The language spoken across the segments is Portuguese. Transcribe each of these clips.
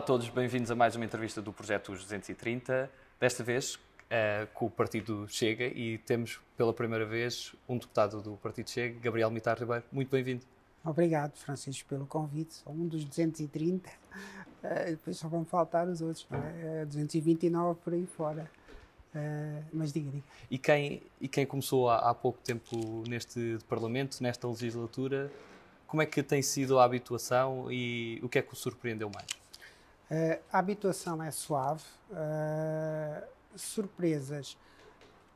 a todos, bem-vindos a mais uma entrevista do Projeto 230. Desta vez uh, com o Partido Chega e temos pela primeira vez um deputado do Partido Chega, Gabriel Mitar Ribeiro. Muito bem-vindo. Obrigado, Francisco, pelo convite. Sou um dos 230. Uh, eh, depois só vão faltar os outros, não é? 229 eh, por aí fora. Uh, mas diga, diga. E quem, e quem começou há, há pouco tempo neste Parlamento, nesta legislatura, como é que tem sido a habituação e o que é que o surpreendeu mais? Uh, a habituação é suave. Uh, surpresas,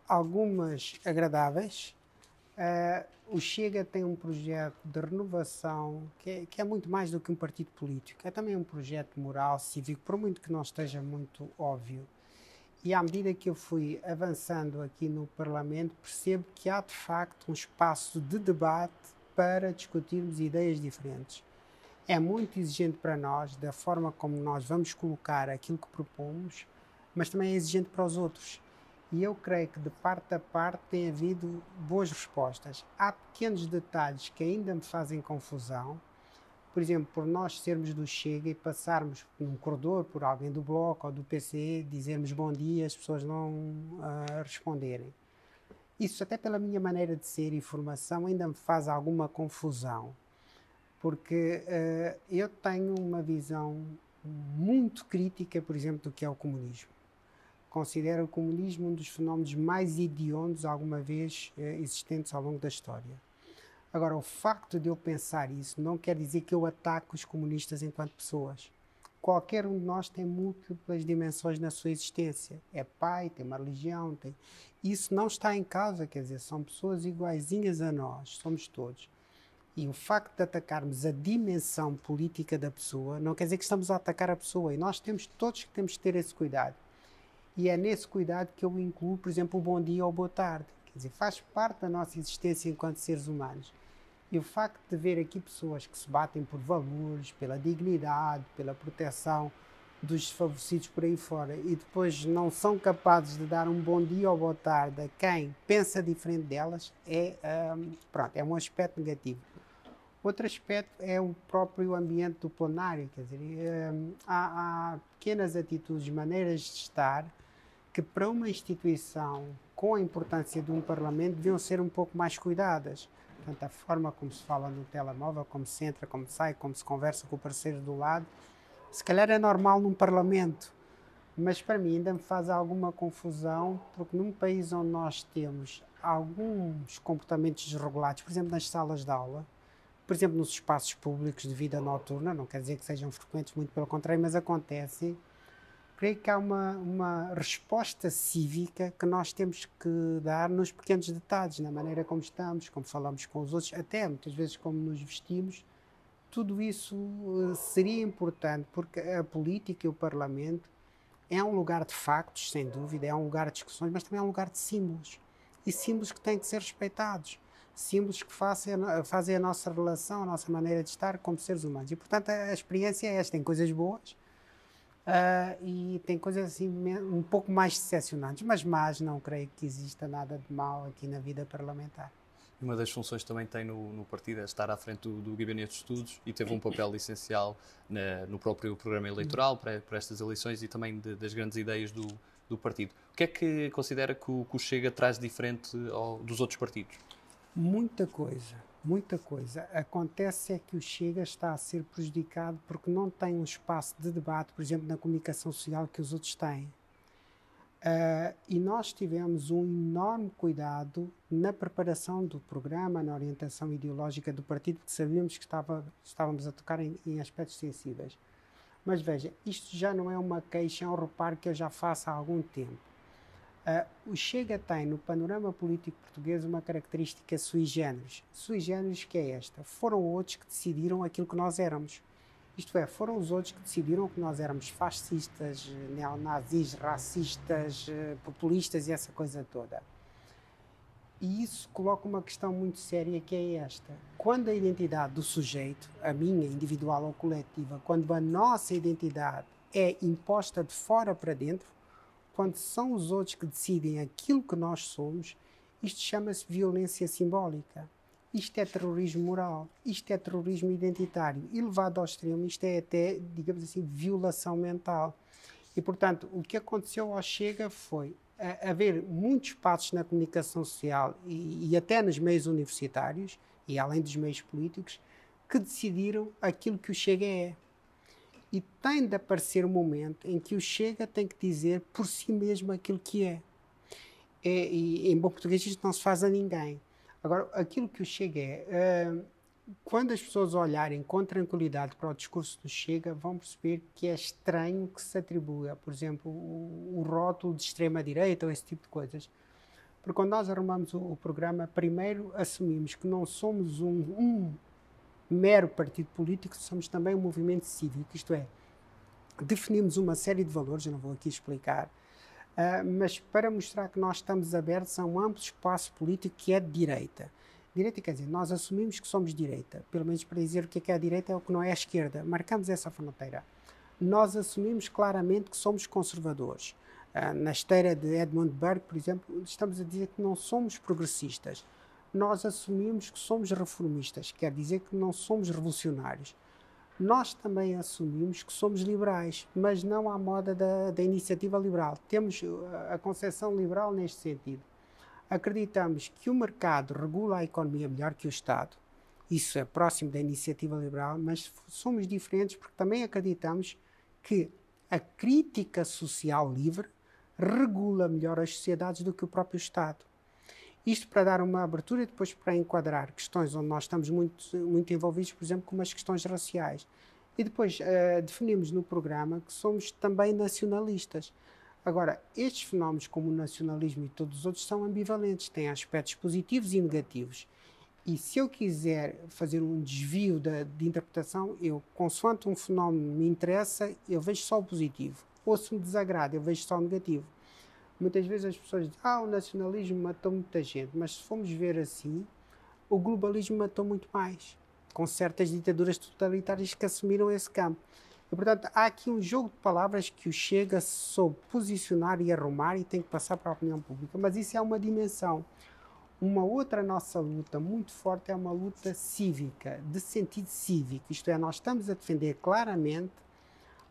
algumas agradáveis. Uh, o Chega tem um projeto de renovação que é, que é, muito mais do que um partido político, é também um projeto moral, cívico, por muito que não esteja muito óbvio. E à medida que eu fui avançando aqui no Parlamento, percebo que há de facto um espaço de debate para discutirmos ideias diferentes. É muito exigente para nós, da forma como nós vamos colocar aquilo que propomos, mas também é exigente para os outros. E eu creio que de parte a parte tem havido boas respostas. Há pequenos detalhes que ainda me fazem confusão. Por exemplo, por nós sermos do Chega e passarmos num corredor por alguém do Bloco ou do PC, dizermos bom dia, as pessoas não uh, responderem. Isso, até pela minha maneira de ser e formação, ainda me faz alguma confusão. Porque uh, eu tenho uma visão muito crítica, por exemplo, do que é o comunismo considera o comunismo um dos fenómenos mais hediondos alguma vez eh, existentes ao longo da história. Agora, o facto de eu pensar isso não quer dizer que eu ataque os comunistas enquanto pessoas. Qualquer um de nós tem múltiplas dimensões na sua existência. É pai, tem uma religião, tem. Isso não está em causa, quer dizer, são pessoas iguaizinhas a nós, somos todos. E o facto de atacarmos a dimensão política da pessoa não quer dizer que estamos a atacar a pessoa. E nós temos todos que temos ter esse cuidado. E é nesse cuidado que eu incluo, por exemplo, o bom dia ou boa tarde. Quer dizer, faz parte da nossa existência enquanto seres humanos. E o facto de ver aqui pessoas que se batem por valores, pela dignidade, pela proteção dos desfavorecidos por aí fora e depois não são capazes de dar um bom dia ou boa tarde a quem pensa diferente delas, é, um, pronto, é um aspecto negativo. Outro aspecto é o próprio ambiente do plenário, quer dizer, um, há, há pequenas atitudes, maneiras de estar que para uma instituição com a importância de um Parlamento deviam ser um pouco mais cuidadas. Portanto, a forma como se fala no telemóvel, como se entra, como sai, como se conversa com o parceiro do lado, se calhar é normal num Parlamento, mas para mim ainda me faz alguma confusão, porque num país onde nós temos alguns comportamentos desregulados, por exemplo, nas salas de aula, por exemplo, nos espaços públicos de vida noturna, não quer dizer que sejam frequentes, muito pelo contrário, mas acontecem creio que há uma, uma resposta cívica que nós temos que dar nos pequenos detalhes, na maneira como estamos, como falamos com os outros, até muitas vezes como nos vestimos. Tudo isso eh, seria importante porque a política e o Parlamento é um lugar de factos, sem dúvida, é um lugar de discussões, mas também é um lugar de símbolos. E símbolos que têm que ser respeitados. Símbolos que fazem, fazem a nossa relação, a nossa maneira de estar como seres humanos. E, portanto, a experiência é esta. Tem coisas boas, Uh, e tem coisas assim um pouco mais decepcionantes, mas mais não creio que exista nada de mal aqui na vida parlamentar. Uma das funções que também tem no, no partido é estar à frente do, do Gabinete de Estudos e teve um papel essencial na, no próprio programa eleitoral para, para estas eleições e também de, das grandes ideias do, do partido. O que é que considera que o, que o Chega traz diferente ao, dos outros partidos? Muita coisa muita coisa. Acontece é que o Chega está a ser prejudicado porque não tem um espaço de debate, por exemplo, na comunicação social que os outros têm. Uh, e nós tivemos um enorme cuidado na preparação do programa, na orientação ideológica do partido, porque sabíamos que estava, estávamos a tocar em, em aspectos sensíveis. Mas veja, isto já não é uma queixa, é um reparo que eu já faço há algum tempo Uh, o Chega tem no panorama político português uma característica sui generis. Sui generis que é esta: foram outros que decidiram aquilo que nós éramos. Isto é, foram os outros que decidiram que nós éramos fascistas, neonazis, racistas, eh, populistas e essa coisa toda. E isso coloca uma questão muito séria que é esta. Quando a identidade do sujeito, a minha, individual ou coletiva, quando a nossa identidade é imposta de fora para dentro, quando são os outros que decidem aquilo que nós somos, isto chama-se violência simbólica. isto é terrorismo moral, isto é terrorismo identitário. E levado ao extremo, isto é até, digamos assim, violação mental. E, portanto, o que aconteceu ao Chega foi haver muitos passos na comunicação social e, e até nos meios universitários, e além dos meios políticos, que decidiram aquilo que o Chega é. E tem de aparecer um momento em que o Chega tem que dizer por si mesmo aquilo que é. é e em bom português isto não se faz a ninguém. Agora, aquilo que o Chega é, uh, quando as pessoas olharem com tranquilidade para o discurso do Chega, vão perceber que é estranho que se atribua, por exemplo, o, o rótulo de extrema-direita ou esse tipo de coisas. Porque quando nós arrumamos o, o programa, primeiro assumimos que não somos um, um mero partido político, somos também um movimento cívico, isto é, definimos uma série de valores, eu não vou aqui explicar, uh, mas para mostrar que nós estamos abertos a um amplo espaço político que é de direita. Direita quer dizer, nós assumimos que somos direita, pelo menos para dizer o que é, que é a direita é o que não é a esquerda, marcamos essa fronteira. Nós assumimos claramente que somos conservadores. Uh, na esteira de Edmund Burke, por exemplo, estamos a dizer que não somos progressistas nós assumimos que somos reformistas, quer dizer que não somos revolucionários. Nós também assumimos que somos liberais, mas não à moda da, da iniciativa liberal. Temos uh, a concepção liberal neste sentido. Acreditamos que o mercado regula a economia melhor que o Estado. Isso é próximo da iniciativa liberal, mas somos diferentes porque também acreditamos que a crítica social livre regula melhor as sociedades do que o próprio Estado. Isto para dar uma abertura e depois para enquadrar questões onde nós estamos muito, muito envolvidos, por exemplo, como as questões raciais. E depois uh, definimos no programa que somos também nacionalistas. Agora, estes fenómenos, como o nacionalismo e todos os outros, são ambivalentes, têm aspectos positivos e negativos. E se eu quiser fazer um desvio de, de interpretação, eu, consoante um fenómeno me interessa, eu vejo só o positivo. Ou se me desagrada, eu vejo só o negativo. Muitas vezes as pessoas dizem, ah, o nacionalismo matou muita gente, mas se formos ver assim, o globalismo matou muito mais, com certas ditaduras totalitárias que assumiram esse campo. E, portanto, há aqui um jogo de palavras que o Chega soube posicionar e arrumar e tem que passar para a opinião pública, mas isso é uma dimensão. Uma outra nossa luta muito forte é uma luta cívica, de sentido cívico, isto é, nós estamos a defender claramente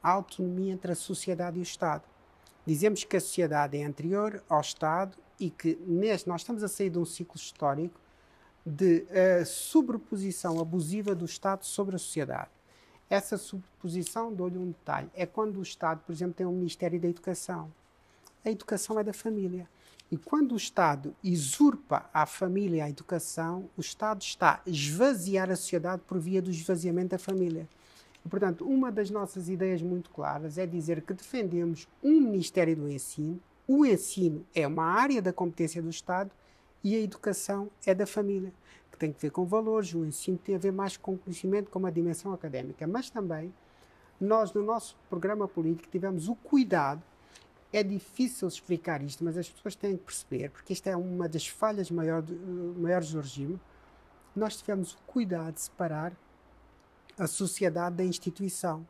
a autonomia entre a sociedade e o Estado. Dizemos que a sociedade é anterior ao Estado e que neste, nós estamos a sair de um ciclo histórico de uh, sobreposição abusiva do Estado sobre a sociedade. Essa sobreposição, dou-lhe um detalhe, é quando o Estado, por exemplo, tem um Ministério da Educação. A educação é da família. E quando o Estado usurpa à família a educação, o Estado está a esvaziar a sociedade por via do esvaziamento da família. Portanto, uma das nossas ideias muito claras é dizer que defendemos um Ministério do Ensino, o ensino é uma área da competência do Estado e a educação é da família, que tem que ver com valores, o ensino tem a ver mais com conhecimento, com uma dimensão académica. Mas também, nós no nosso programa político tivemos o cuidado, é difícil explicar isto, mas as pessoas têm que perceber, porque isto é uma das falhas maior, maiores do regime, nós tivemos o cuidado de separar a sociedade da instituição.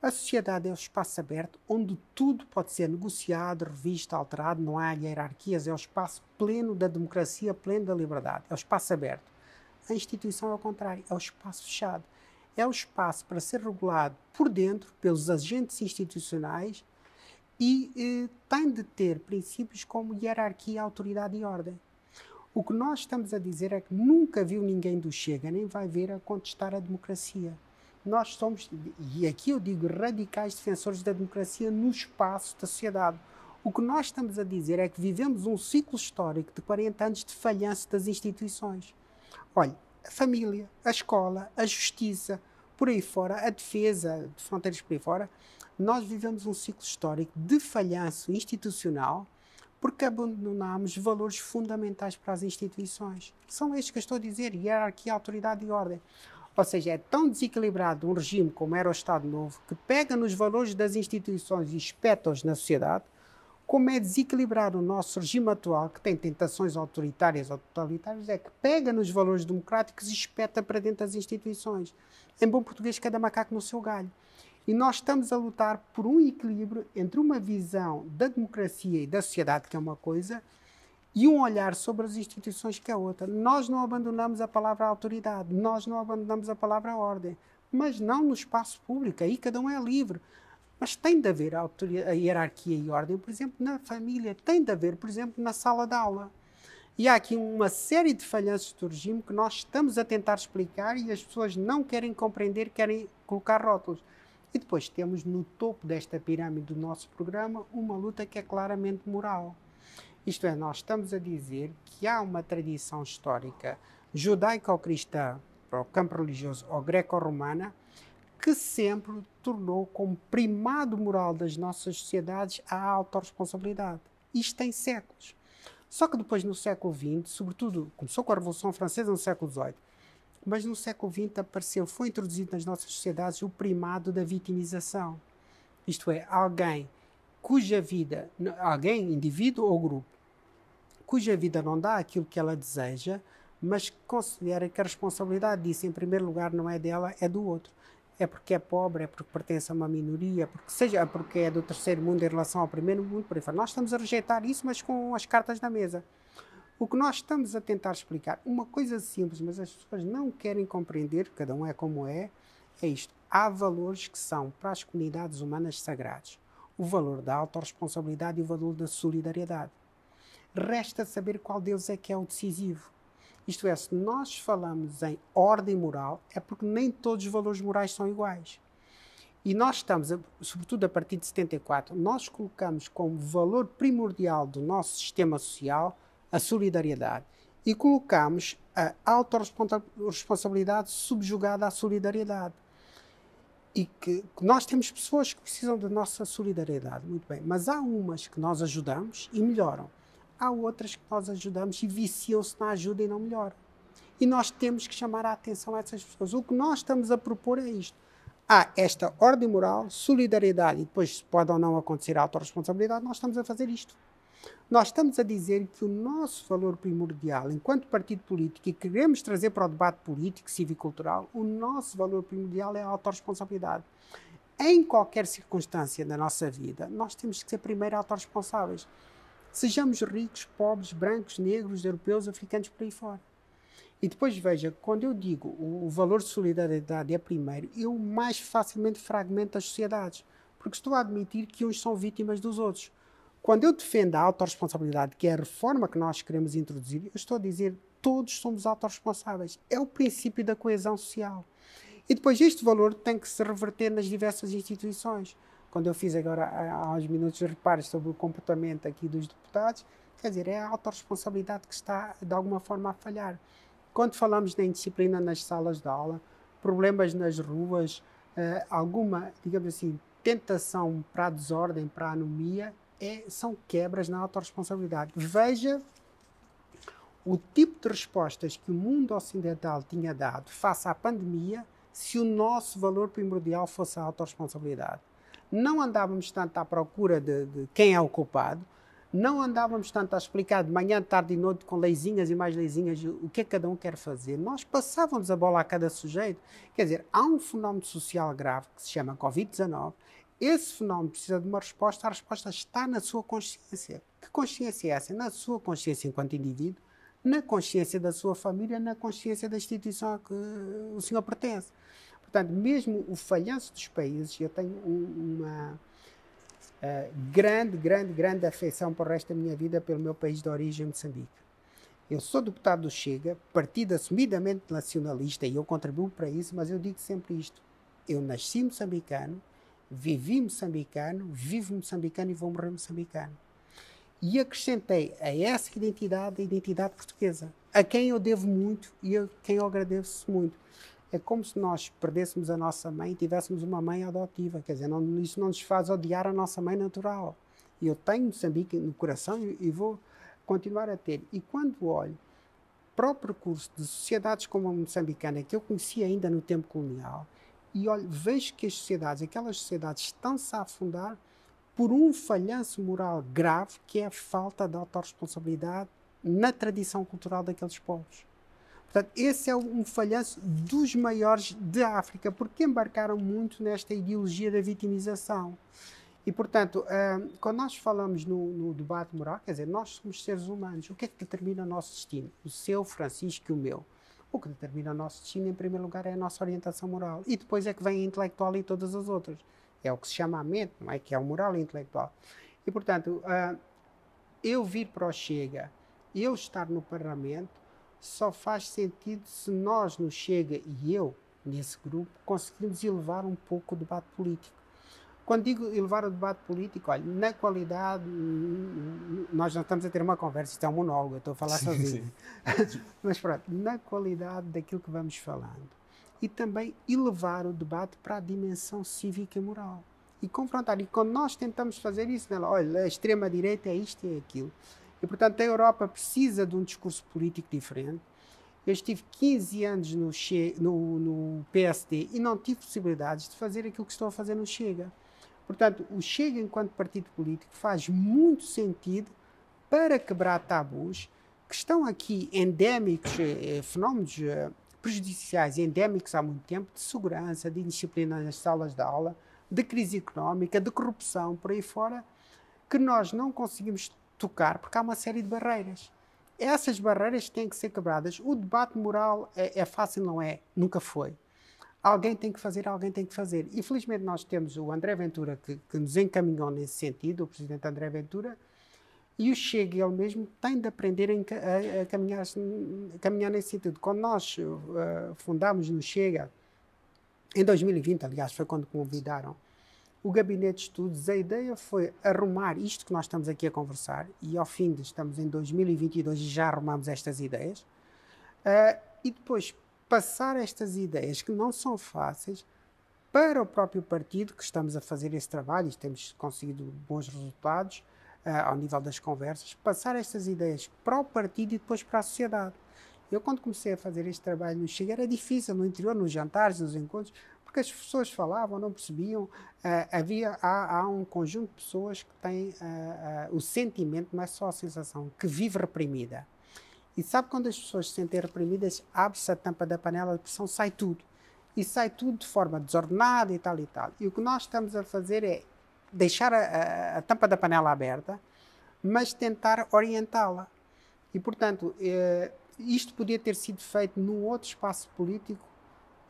A sociedade é o espaço aberto onde tudo pode ser negociado, revisto, alterado, não há hierarquias, é o espaço pleno da democracia, pleno da liberdade, é o espaço aberto. A instituição é o contrário, é o espaço fechado. É o espaço para ser regulado por dentro pelos agentes institucionais e eh, tem de ter princípios como hierarquia, autoridade e ordem. O que nós estamos a dizer é que nunca viu ninguém do Chega, nem vai ver a contestar a democracia. Nós somos, e aqui eu digo, radicais defensores da democracia no espaço da sociedade. O que nós estamos a dizer é que vivemos um ciclo histórico de 40 anos de falhanço das instituições. Olha, a família, a escola, a justiça, por aí fora, a defesa de fronteiras por aí fora, nós vivemos um ciclo histórico de falhanço institucional porque abandonamos valores fundamentais para as instituições. São estes que eu estou a dizer, hierarquia, autoridade e ordem. Ou seja, é tão desequilibrado um regime como era o Estado Novo, que pega nos valores das instituições e espeta-os na sociedade, como é desequilibrado o nosso regime atual, que tem tentações autoritárias ou totalitárias, é que pega nos valores democráticos e espeta para dentro das instituições. Em bom português, cada macaco no seu galho. E nós estamos a lutar por um equilíbrio entre uma visão da democracia e da sociedade, que é uma coisa, e um olhar sobre as instituições que é outra. Nós não abandonamos a palavra autoridade, nós não abandonamos a palavra ordem, mas não no espaço público, aí cada um é livre. Mas tem de haver a, hierarquia e ordem, por exemplo, na família, tem de haver, por exemplo, na sala de aula. E há aqui uma série de falhanças do regime que nós estamos a tentar explicar e as pessoas não querem compreender, querem colocar rótulos. E depois temos no topo desta pirâmide do nosso programa uma luta que é claramente moral. Isto é, nós estamos a dizer que há uma tradição histórica judaico-cristã, para o campo religioso, ou greco-romana, que sempre tornou como primado moral das nossas sociedades a autorresponsabilidade. Isto tem séculos. Só que depois, no século XX, sobretudo, começou com a Revolução Francesa no século XVIII, mas no século XX apareceu, foi introduzido nas nossas sociedades o primado da vitimização. Isto é, alguém cuja vida, alguém, indivíduo ou grupo, cuja vida não dá aquilo que ela deseja, mas considera que a responsabilidade disso, em primeiro lugar, não é dela, é do outro. É porque é pobre, é porque pertence a uma minoria, porque seja porque é do terceiro mundo em relação ao primeiro mundo, por aí. Nós estamos a rejeitar isso, mas com as cartas na mesa. O que nós estamos a tentar explicar, uma coisa simples, mas as pessoas não querem compreender, cada um é como é, é isto. Há valores que são para as comunidades humanas sagrados. O valor da autorresponsabilidade e o valor da solidariedade. Resta saber qual deles é que é o decisivo. Isto é, se nós falamos em ordem moral, é porque nem todos os valores morais são iguais. E nós estamos, sobretudo a partir de 74, nós colocamos como valor primordial do nosso sistema social a solidariedade e colocamos a autorresponsabilidade subjugada à solidariedade. E que, que, nós temos pessoas que precisam da nossa solidariedade, muito bem, mas há umas que nós ajudamos e melhoram. Há outras que nós ajudamos e viciam-se na ajuda e não melhoram. E nós temos que chamar a atenção a essas pessoas. O que nós estamos a propor é isto. Há esta ordem moral, solidariedade, e depois pode ou não acontecer a autorresponsabilidade, nós estamos a fazer isto. Nós estamos a dizer que o nosso valor primordial, enquanto partido político, e queremos trazer para o debate político, cívico-cultural, o nosso valor primordial é a autorresponsabilidade. Em qualquer circunstância da nossa vida, nós temos que ser primeiro autorresponsáveis. Sejamos ricos, pobres, brancos, negros, europeus, africanos, por aí fora. E depois veja, quando eu digo o valor de solidariedade é primeiro, eu mais facilmente fragmento as sociedades, porque estou a admitir que uns são vítimas dos outros. Quando eu defendo a autorresponsabilidade, que é a reforma que nós queremos introduzir, eu estou a dizer todos somos autorresponsáveis. É o princípio da coesão social. E depois este valor tem que se reverter nas diversas instituições. Quando eu fiz agora há uns minutos reparos sobre o comportamento aqui dos deputados, quer dizer, é a autorresponsabilidade que está de alguma forma a falhar. Quando falamos da indisciplina nas salas de aula, problemas nas ruas, uh, alguma, digamos assim, tentação para a desordem, para a anomia, é, são quebras na autorresponsabilidade. Veja o tipo de respostas que o mundo ocidental tinha dado face à pandemia se o nosso valor primordial fosse a autorresponsabilidade. Não andávamos tanto à procura de, de quem é o culpado, não andávamos tanto a explicar de manhã, tarde e noite com leizinhas e mais leizinhas o que é que cada um quer fazer. Nós passávamos a bola a cada sujeito. Quer dizer, há um fenómeno social grave que se chama Covid-19 esse fenómeno precisa de uma resposta, a resposta está na sua consciência. Que consciência é essa? Na sua consciência enquanto indivíduo, na consciência da sua família, na consciência da instituição a que o senhor pertence. Portanto, mesmo o falhanço dos países, eu tenho uma uh, grande, grande, grande afeição para o resto da minha vida pelo meu país de origem, Moçambique. Eu sou deputado do Chega, partido assumidamente nacionalista, e eu contribuo para isso, mas eu digo sempre isto. Eu nasci moçambicano, vivi moçambicano, vivo moçambicano e vou morrer moçambicano. E acrescentei a essa identidade a identidade portuguesa, a quem eu devo muito e a quem eu agradeço muito. É como se nós perdêssemos a nossa mãe e tivéssemos uma mãe adotiva, quer dizer, não, isso não nos faz odiar a nossa mãe natural. Eu tenho Moçambique no coração e, e vou continuar a ter. E quando olho para o percurso de sociedades como a moçambicana, que eu conhecia ainda no tempo colonial, e olha, vejo que as sociedades, aquelas sociedades estão-se a afundar por um falhanço moral grave que é a falta de autorresponsabilidade na tradição cultural daqueles povos. Portanto, esse é um falhanço dos maiores da África, porque embarcaram muito nesta ideologia da vitimização. E, portanto, uh, quando nós falamos no, no, debate moral, quer dizer, nós somos seres humanos. O que é que determina o nosso destino? O seu, Francisco e o meu. O que determina o nosso destino, em primeiro lugar, é a nossa orientação moral. E depois é que vem a intelectual e todas as outras. É o que se chama a mente, não é? Que é o moral e intelectual. E, portanto, uh, eu vir para o Chega, eu estar no Parlamento, só faz sentido se nós no Chega e eu, nesse grupo, conseguirmos elevar um pouco o debate político. Quando digo elevar o debate político, olha, na qualidade, nós não estamos a ter uma conversa, isto é um monólogo, eu estou a falar sim, sozinho. Sim. Mas pronto, na qualidade daquilo que vamos falando. E também elevar o debate para a dimensão cívica e moral. E confrontar. E quando nós tentamos fazer isso, né, olha, a extrema-direita é isto e é aquilo. E portanto a Europa precisa de um discurso político diferente. Eu estive 15 anos no, no, no PSD e não tive possibilidades de fazer aquilo que estou a fazer no Chega. Portanto, o Chega, enquanto partido político, faz muito sentido para quebrar tabus que estão aqui endémicos, eh, eh fenómenos eh, prejudiciais endémicos há muito tempo, de segurança, de indisciplina nas salas de aula, de crise económica, de corrupção, por aí fora, que nós não conseguimos tocar porque há uma série de barreiras. Essas barreiras têm que ser quebradas. O debate moral é, é fácil, não é? Nunca foi. Alguém tem que fazer, alguém tem que fazer. Infelizmente, nós temos o André Ventura que, que nos encaminhou nesse sentido, o presidente André Ventura, e o Chega, ele mesmo, tem de aprender a, a, caminhar, a caminhar nesse sentido. Quando nós uh, fundámos no Chega, em 2020, aliás, foi quando convidaram o gabinete de estudos, a ideia foi arrumar isto que nós estamos aqui a conversar, e ao fim de estamos em 2022 e já arrumamos estas ideias, uh, e depois passar estas ideias que não são fáceis para o próprio partido, que estamos a fazer esse trabalho e temos conseguido bons resultados uh, ao nível das conversas, passar estas ideias para o partido e depois para a sociedade. Eu, quando comecei a fazer este trabalho no Chega, era difícil no interior, nos jantares, nos encontros, porque as pessoas falavam, não percebiam. Uh, havia, há, há, um conjunto de pessoas que têm uh, o sentimento, não é só a sensação, que vive reprimida. E sabe quando as pessoas se sentem reprimidas, abre-se a tampa da panela de pressão, sai tudo. E sai tudo de forma desordenada e tal e tal. E o que nós estamos a fazer é deixar a, a, a tampa da panela aberta, mas tentar orientá-la. E, portanto, eh, isto podia ter sido feito num outro espaço político,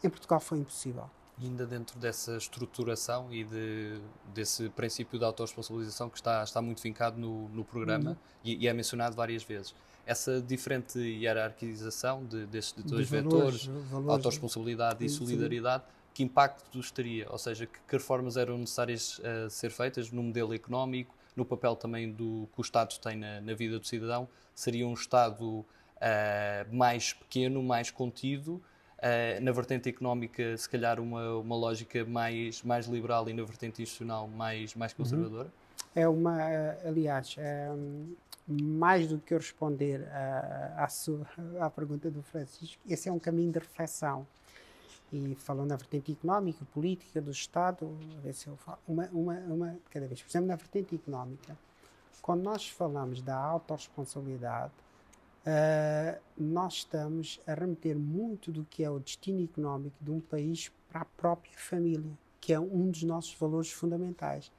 em Portugal foi impossível. E ainda dentro dessa estruturação e de, desse princípio de autorresponsabilização que está, está muito vincado no, no programa uhum. e, e, é mencionado várias vezes essa diferente hierarquização de, destes dois de vetores, valores, autorresponsabilidade e solidariedade, que impacto teria? Ou seja, que, que reformas eram necessárias uh, ser feitas no modelo económico, no papel também do que o Estado tem na, na vida do cidadão? Seria um Estado uh, mais pequeno, mais contido? Uh, na vertente económica, se calhar uma, uma lógica mais, mais liberal e na vertente institucional mais, mais uhum. conservadora? Uhum. É uma, aliás, é, mais do que eu responder à, sua, à pergunta do Francisco, esse é um caminho de reflexão. E falando na vertente económica, política, do Estado, uma, uma, uma cada vez. Por exemplo, na vertente económica, quando nós falamos da autorresponsabilidade, uh, nós estamos a remeter muito do que é o destino económico de um país para a própria família, que é um dos nossos valores fundamentais.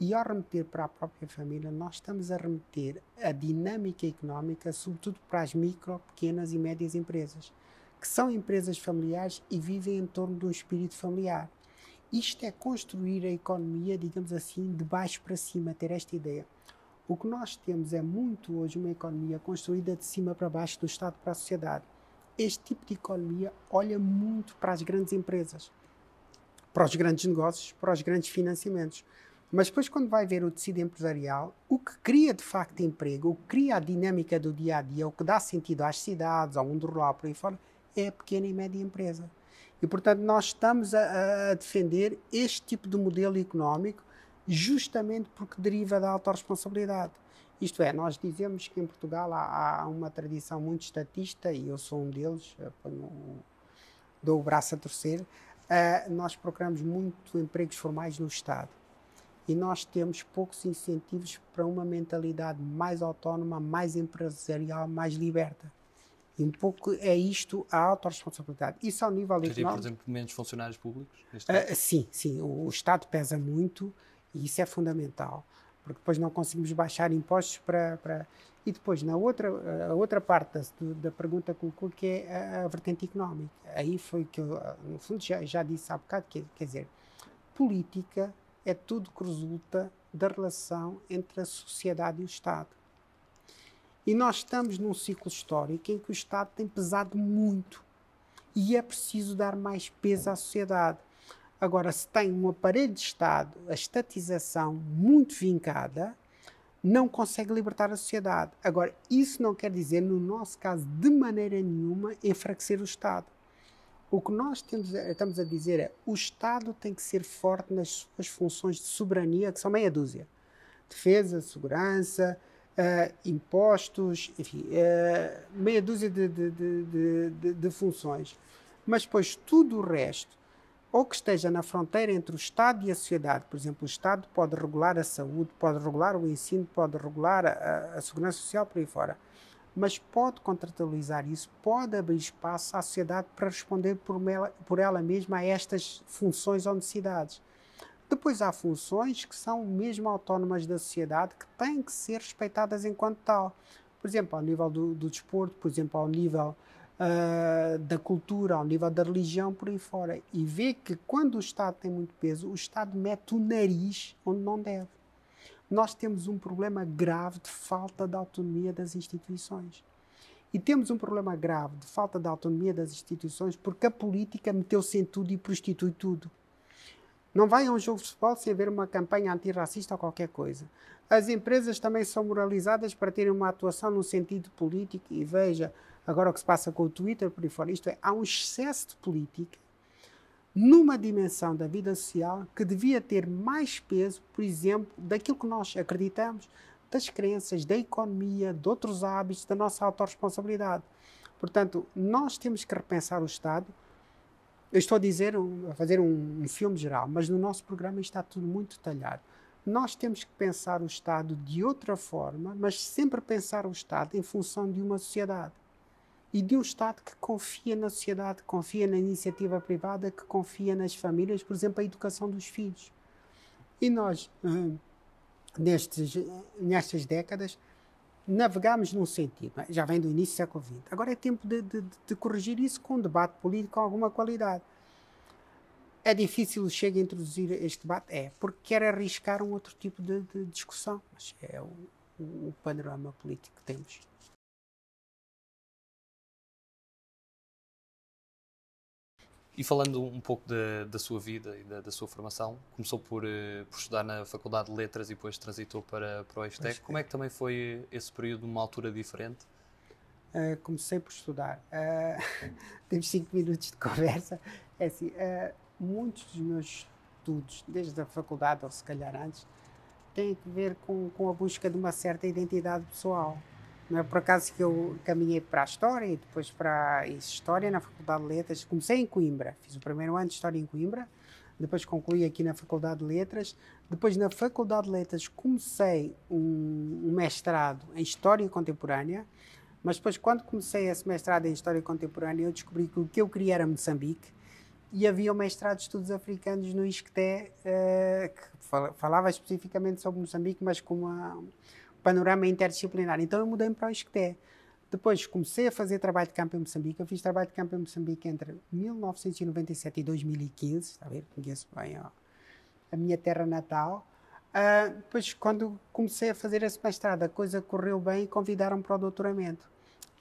E ao remeter para a própria família, nós estamos a remeter a dinâmica económica, sobretudo para as micro, pequenas e médias empresas, que são empresas familiares e vivem em torno de um espírito familiar. Isto é construir a economia, digamos assim, de baixo para cima, ter esta ideia. O que nós temos é muito hoje uma economia construída de cima para baixo, do Estado para a sociedade. Este tipo de economia olha muito para as grandes empresas, para os grandes negócios, para os grandes financiamentos. Mas depois, quando vai ver o tecido empresarial, o que cria de facto emprego, o que cria a dinâmica do dia a dia, o que dá sentido às cidades, ao mundo rural, por aí fora, é a pequena e média empresa. E, portanto, nós estamos a, a defender este tipo de modelo económico justamente porque deriva da autorresponsabilidade. Isto é, nós dizemos que em Portugal há, há uma tradição muito estatista, e eu sou um deles, dou o braço a torcer, uh, nós procuramos muito empregos formais no Estado e nós temos poucos incentivos para uma mentalidade mais autónoma, mais empresarial, mais liberta. E um pouco é isto a autorresponsabilidade. Isso ao nível Teria, económico. por exemplo, menos funcionários públicos? Uh, sim, sim. O, o, Estado pesa muito E isso é fundamental, porque depois não conseguimos baixar impostos para. para... E depois, na outra, a outra parte da, da pergunta que colocou, que é a, a, vertente económica. Aí foi que eu, no fundo, já, já disse há bocado, que, quer dizer, política é tudo que resulta da relação entre a sociedade e o Estado. E nós estamos num ciclo histórico em que o Estado tem pesado muito e é preciso dar mais peso à sociedade. Agora, se tem um aparelho de Estado, a estatização muito vincada, não consegue libertar a sociedade. Agora, isso não quer dizer, no nosso caso, de maneira nenhuma, enfraquecer o Estado. O que nós temos, estamos a dizer é o Estado tem que ser forte nas suas funções de soberania, que são meia dúzia. Defesa, segurança, uh, impostos, enfim, uh, meia dúzia de, de, de, de, funções. Mas depois tudo o resto, ou que esteja na fronteira entre o Estado e a sociedade, por exemplo, o Estado pode regular a saúde, pode regular o ensino, pode regular a, a segurança social por aí fora mas pode contratualizar isso, pode abrir espaço à sociedade para responder por ela, por ela mesma a estas funções ou necessidades. Depois há funções que são mesmo autónomas da sociedade que têm que ser respeitadas enquanto tal. Por exemplo, ao nível do, do desporto, por exemplo, ao nível uh, da cultura, ao nível da religião, por aí fora. E vê que quando o Estado tem muito peso, o Estado mete o nariz onde não deve nós temos um problema grave de falta de autonomia das instituições. E temos um problema grave de falta de autonomia das instituições porque a política meteu-se em tudo e prostitui tudo. Não vai a um jogo de futebol sem haver uma campanha antirracista ou qualquer coisa. As empresas também são moralizadas para terem uma atuação no sentido político e veja agora o que se passa com o Twitter por aí fora. Isto é, há um excesso de política numa dimensão da vida social que devia ter mais peso, por exemplo, daquilo que nós acreditamos, das crenças, da economia, de outros hábitos, da nossa autorresponsabilidade. Portanto, nós temos que repensar o Estado. Eu estou a dizer, a fazer um, um filme geral, mas no nosso programa está tudo muito detalhado. Nós temos que pensar o Estado de outra forma, mas sempre pensar o Estado em função de uma sociedade e de um Estado que confia na sociedade, que confia na iniciativa privada, que confia nas famílias, por exemplo, a educação dos filhos. E nós, hum, nestes, nestas décadas, navegamos num sentido, já vem do início do século XX. Agora é tempo de, de, de, corrigir isso com um debate político com alguma qualidade. É difícil o Chega a introduzir este debate? É, porque quer arriscar um outro tipo de, de discussão, mas é o, o panorama político que temos. E falando um pouco da, da sua vida e da, da, sua formação, começou por, uh, por estudar na Faculdade de Letras e depois transitou para, para o ESTEC. Como é que também foi esse período numa altura diferente? Uh, comecei por estudar. Uh, temos cinco minutos de conversa. É assim, uh, muitos dos meus estudos, desde a faculdade ou se calhar antes, têm a ver com, com a busca de uma certa identidade pessoal. Não é por acaso que eu caminhei para a História e depois para a História na Faculdade de Letras. Comecei em Coimbra, fiz o primeiro ano de História em Coimbra, depois concluí aqui na Faculdade de Letras. Depois, na Faculdade de Letras, comecei um, um mestrado em História Contemporânea, mas depois, quando comecei esse mestrado em História Contemporânea, eu descobri que o que eu queria era Moçambique e havia o mestrado de Estudos Africanos no ISCTE, uh, que falava especificamente sobre Moçambique, mas com uma panorama interdisciplinar. Então eu mudei-me para o ISCTE. Depois comecei a fazer trabalho de campo em Moçambique. Eu fiz trabalho de campo em Moçambique entre 1997 e 2015. Está a ver? Conheço bem ó, a minha terra natal. Uh, depois, quando comecei a fazer esse mestrado, a coisa correu bem e convidaram-me para o doutoramento.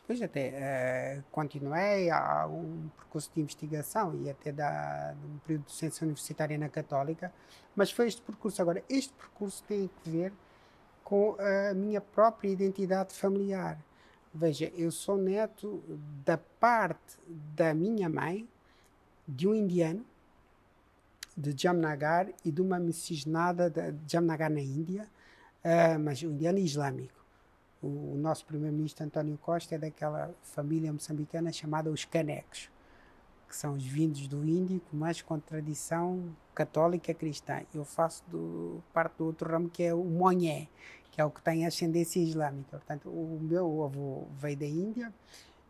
Depois até uh, continuei a um percurso de investigação e até da, um período de docência universitária na Católica, mas foi este percurso. Agora, este percurso tem que ver com a minha própria identidade familiar. Veja, eu sou neto da parte da minha mãe de um indiano de Jamnagar e de uma miscigenada de Jamnagar na Índia, uh, mas um indiano islâmico. O, o nosso primeiro-ministro António Costa é daquela família moçambicana chamada os Canecos, que são os vindos do Índico, mas com tradição católica cristã. Eu faço do, parte do outro ramo que é o Monhé, que é o que tem ascendência islâmica. Portanto, o meu avô veio da Índia,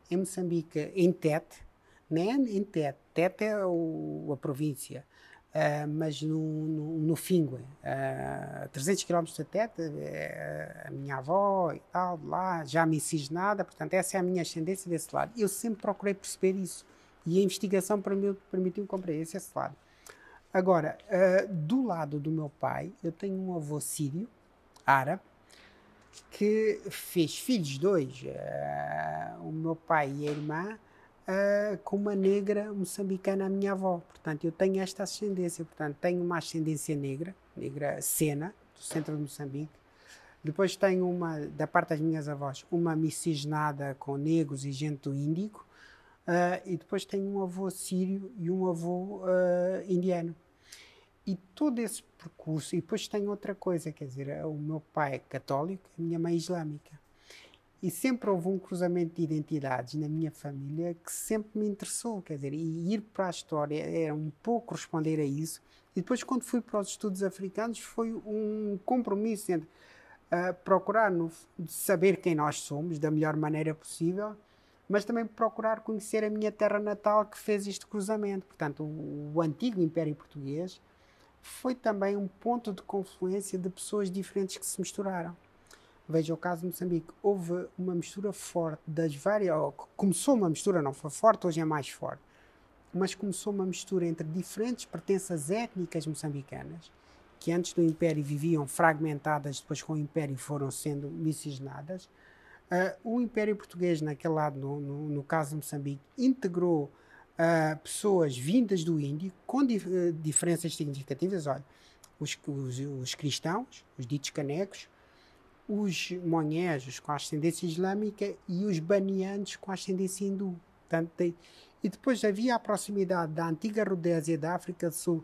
em Moçambique, em Tete, nem em Tete, Tete é o, a província, Uh, mas no, no, no Fingue, uh, 300 km de Tete, uh, a minha avó e tal, lá, já miscigenada, portanto, essa é a minha ascendência desse lado. Eu sempre procurei perceber isso e a investigação permitiu compreender esse lado. Agora, uh, do lado do meu pai, eu tenho um avô sírio, árabe, que fez filhos dois, o meu pai e a irmã, uh, com uma negra moçambicana, a minha avó. Portanto, eu tenho esta ascendência. Portanto, tenho uma ascendência negra, negra Sena, do centro de Moçambique. Depois tenho uma, da parte das minhas avós, uma miscigenada com negros e gente do Índico. Uh, e depois tenho um avô sírio e um avô uh, indiano. E todo esse percurso, e depois tenho outra coisa, quer dizer, o meu pai é católico, a minha mãe é islâmica. E sempre houve um cruzamento de identidades na minha família que sempre me interessou, quer dizer, e ir para a história era um pouco responder a isso. E depois, quando fui para os estudos africanos, foi um compromisso entre uh, procurar no, saber quem nós somos da melhor maneira possível, mas também procurar conhecer a minha terra natal que fez este cruzamento. Portanto, o, o antigo Império Português foi também um ponto de confluência de pessoas diferentes que se misturaram. Veja o caso de Moçambique. Houve uma mistura forte das várias. Começou uma mistura, não foi forte, hoje é mais forte. Mas começou uma mistura entre diferentes pertenças étnicas moçambicanas, que antes do Império viviam fragmentadas, depois com o Império foram sendo miscigenadas. Uh, o Império Português, naquele lado, no, no, no caso de Moçambique, integrou uh, pessoas vindas do Índio com dif uh, diferenças significativas. Olha, os, os, os cristãos, os ditos canecos, os monhejos com ascendência islâmica e os banianos com ascendência hindu. Portanto, e depois havia a proximidade da antiga Rodésia da África do Sul,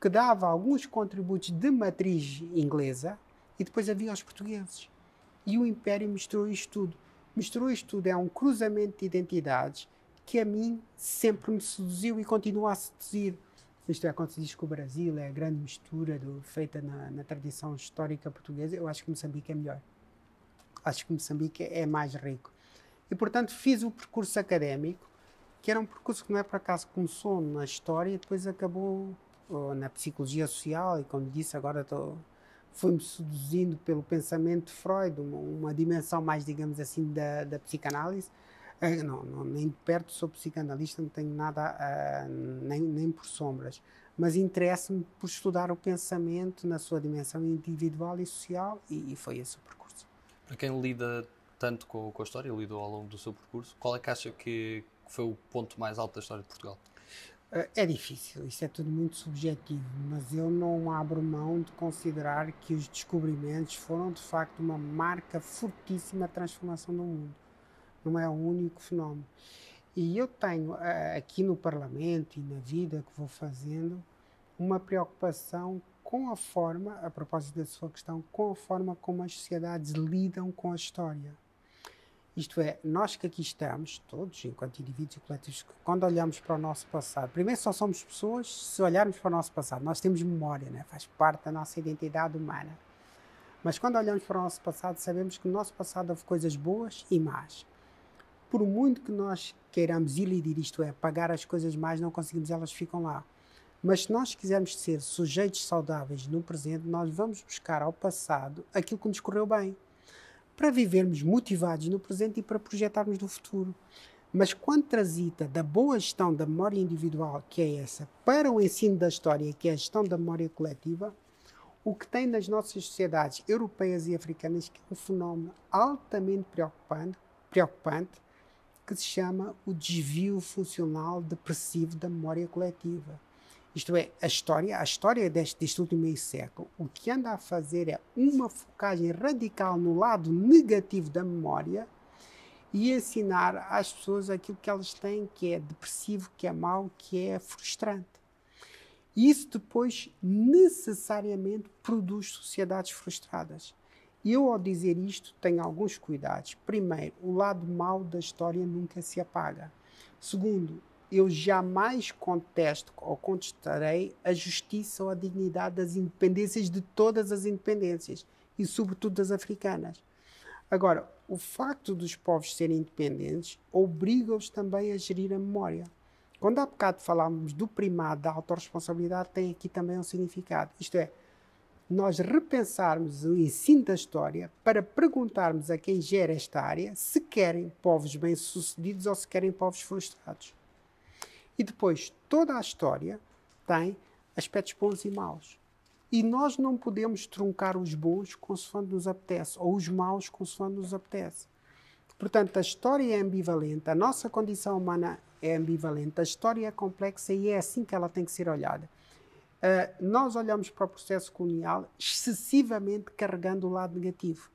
que dava alguns contributos de matriz inglesa, e depois havia os portugueses. E o Império misturou isto tudo. Misturou isto tudo, é um cruzamento de identidades que a mim sempre me seduziu e continua a seduzir. Isto é, quando se diz que o Brasil é a grande mistura do, feita na, na, tradição histórica portuguesa, eu acho que Moçambique é melhor. Acho que Moçambique é mais rico. E, portanto, fiz o percurso académico, que era um percurso que não é por acaso começou na história e depois acabou na psicologia social e, como disse, agora estou foi-me seduzindo pelo pensamento de Freud, uma, uma dimensão mais, digamos assim, da, da psicanálise, Uh, não, não, nem de perto sou psicanalista, não tenho nada, uh, nem, nem por sombras. Mas interessa-me por estudar o pensamento na sua dimensão individual e social, e, e foi esse o percurso. Para quem lida tanto com, com, a história, lidou ao longo do seu percurso, qual é que acha que foi o ponto mais alto da história de Portugal? É difícil, isso é tudo muito subjetivo, mas eu não abro mão de considerar que os descobrimentos foram de facto uma marca fortíssima de transformação do mundo não é o único fenómeno. E eu tenho eh, aqui no Parlamento e na vida que vou fazendo uma preocupação com a forma, a propósito da sua questão, com a forma como as sociedades lidam com a história. Isto é, nós que aqui estamos, todos, enquanto indivíduos e coletivos, quando olhamos para o nosso passado, primeiro só somos pessoas se olharmos para o nosso passado. Nós temos memória, né? faz parte da nossa identidade humana. Mas quando olhamos para o nosso passado, sabemos que no nosso passado houve coisas boas e más por muito que nós queiramos ilidir, isto é, pagar as coisas mais, não conseguimos, elas ficam lá. Mas se nós quisermos ser sujeitos saudáveis no presente, nós vamos buscar ao passado aquilo que nos correu bem, para vivermos motivados no presente e para projetarmos no futuro. Mas quando transita da boa gestão da memória individual, que é essa, para o ensino da história, que é a gestão da memória coletiva, o que tem nas nossas sociedades europeias e africanas que é um fenómeno altamente preocupante, preocupante que se chama o desvio funcional depressivo da memória coletiva. Isto é, a história, a história deste, deste último meio século, o que anda a fazer é uma focagem radical no lado negativo da memória e ensinar às pessoas aquilo que elas têm, que é depressivo, que é mau, que é frustrante. Isso depois necessariamente produz sociedades frustradas. Eu, ao dizer isto, tenho alguns cuidados. Primeiro, o lado mau da história nunca se apaga. Segundo, eu jamais contesto ou contestarei a justiça ou a dignidade das independências de todas as independências e, sobretudo, das africanas. Agora, o facto dos povos serem independentes obriga-os também a gerir a memória. Quando há bocado falámos do primado da autorresponsabilidade, tem aqui também um significado. Isto é, nós repensarmos o ensino da história para perguntarmos a quem gera esta área se querem povos bem-sucedidos ou se querem povos frustrados. E depois, toda a história tem aspectos bons e maus. E nós não podemos truncar os bons consoante nos apetece, ou os maus consoante nos apetece. Portanto, a história é ambivalente, a nossa condição humana é ambivalente, a história é complexa e é assim que ela tem que ser olhada. Uh, nós olhamos para o processo colonial excessivamente carregando o lado negativo.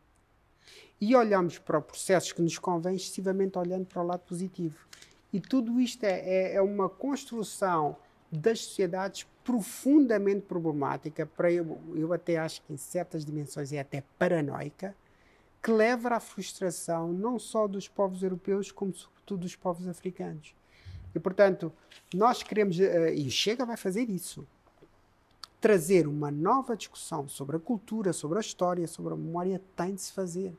E olhamos para processos que nos convém excessivamente olhando para o lado positivo. E tudo isto é, é, é uma construção das sociedades profundamente problemática, para eu, eu até acho que em certas dimensões é até paranoica, que leva à frustração não só dos povos europeus, como sobretudo dos povos africanos. E, portanto, nós queremos, uh, e Chega vai fazer isso, trazer uma nova discussão sobre a cultura, sobre a história, sobre a memória, tem de se fazer.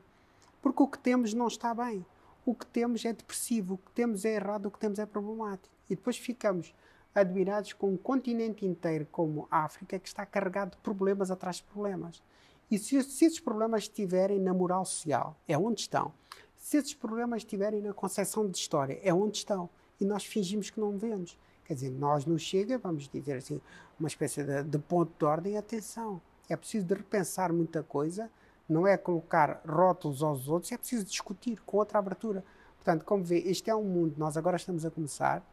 Porque o que temos não está bem. O que temos é depressivo, o que temos é errado, o que temos é problemático. E depois ficamos admirados com um continente inteiro como a África que está carregado de problemas atrás de problemas. E se, se esses problemas estiverem na moral social, é onde estão. Se esses problemas estiverem na concepção de história, é onde estão. E nós fingimos que não vemos. Quer dizer, nós não chega, vamos dizer assim, uma espécie de, de ponto de ordem. Atenção, é preciso de repensar muita coisa, não é colocar rótulos aos outros, é preciso discutir com outra abertura. Portanto, como vê, este é um mundo, nós agora estamos a começar,